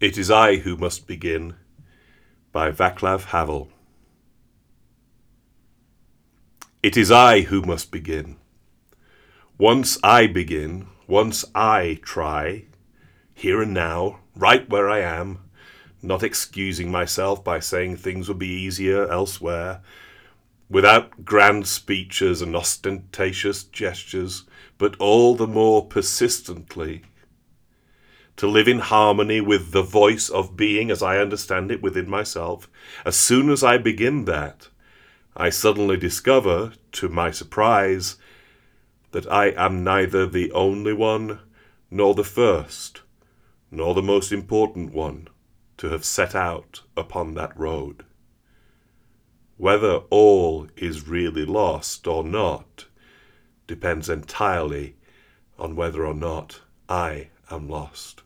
It is I who must begin by Václav Havel. It is I who must begin. Once I begin, once I try, here and now, right where I am, not excusing myself by saying things would be easier elsewhere, without grand speeches and ostentatious gestures, but all the more persistently to live in harmony with the voice of being as I understand it within myself, as soon as I begin that, I suddenly discover, to my surprise, that I am neither the only one, nor the first, nor the most important one to have set out upon that road. Whether all is really lost or not depends entirely on whether or not I am lost.